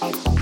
Bye.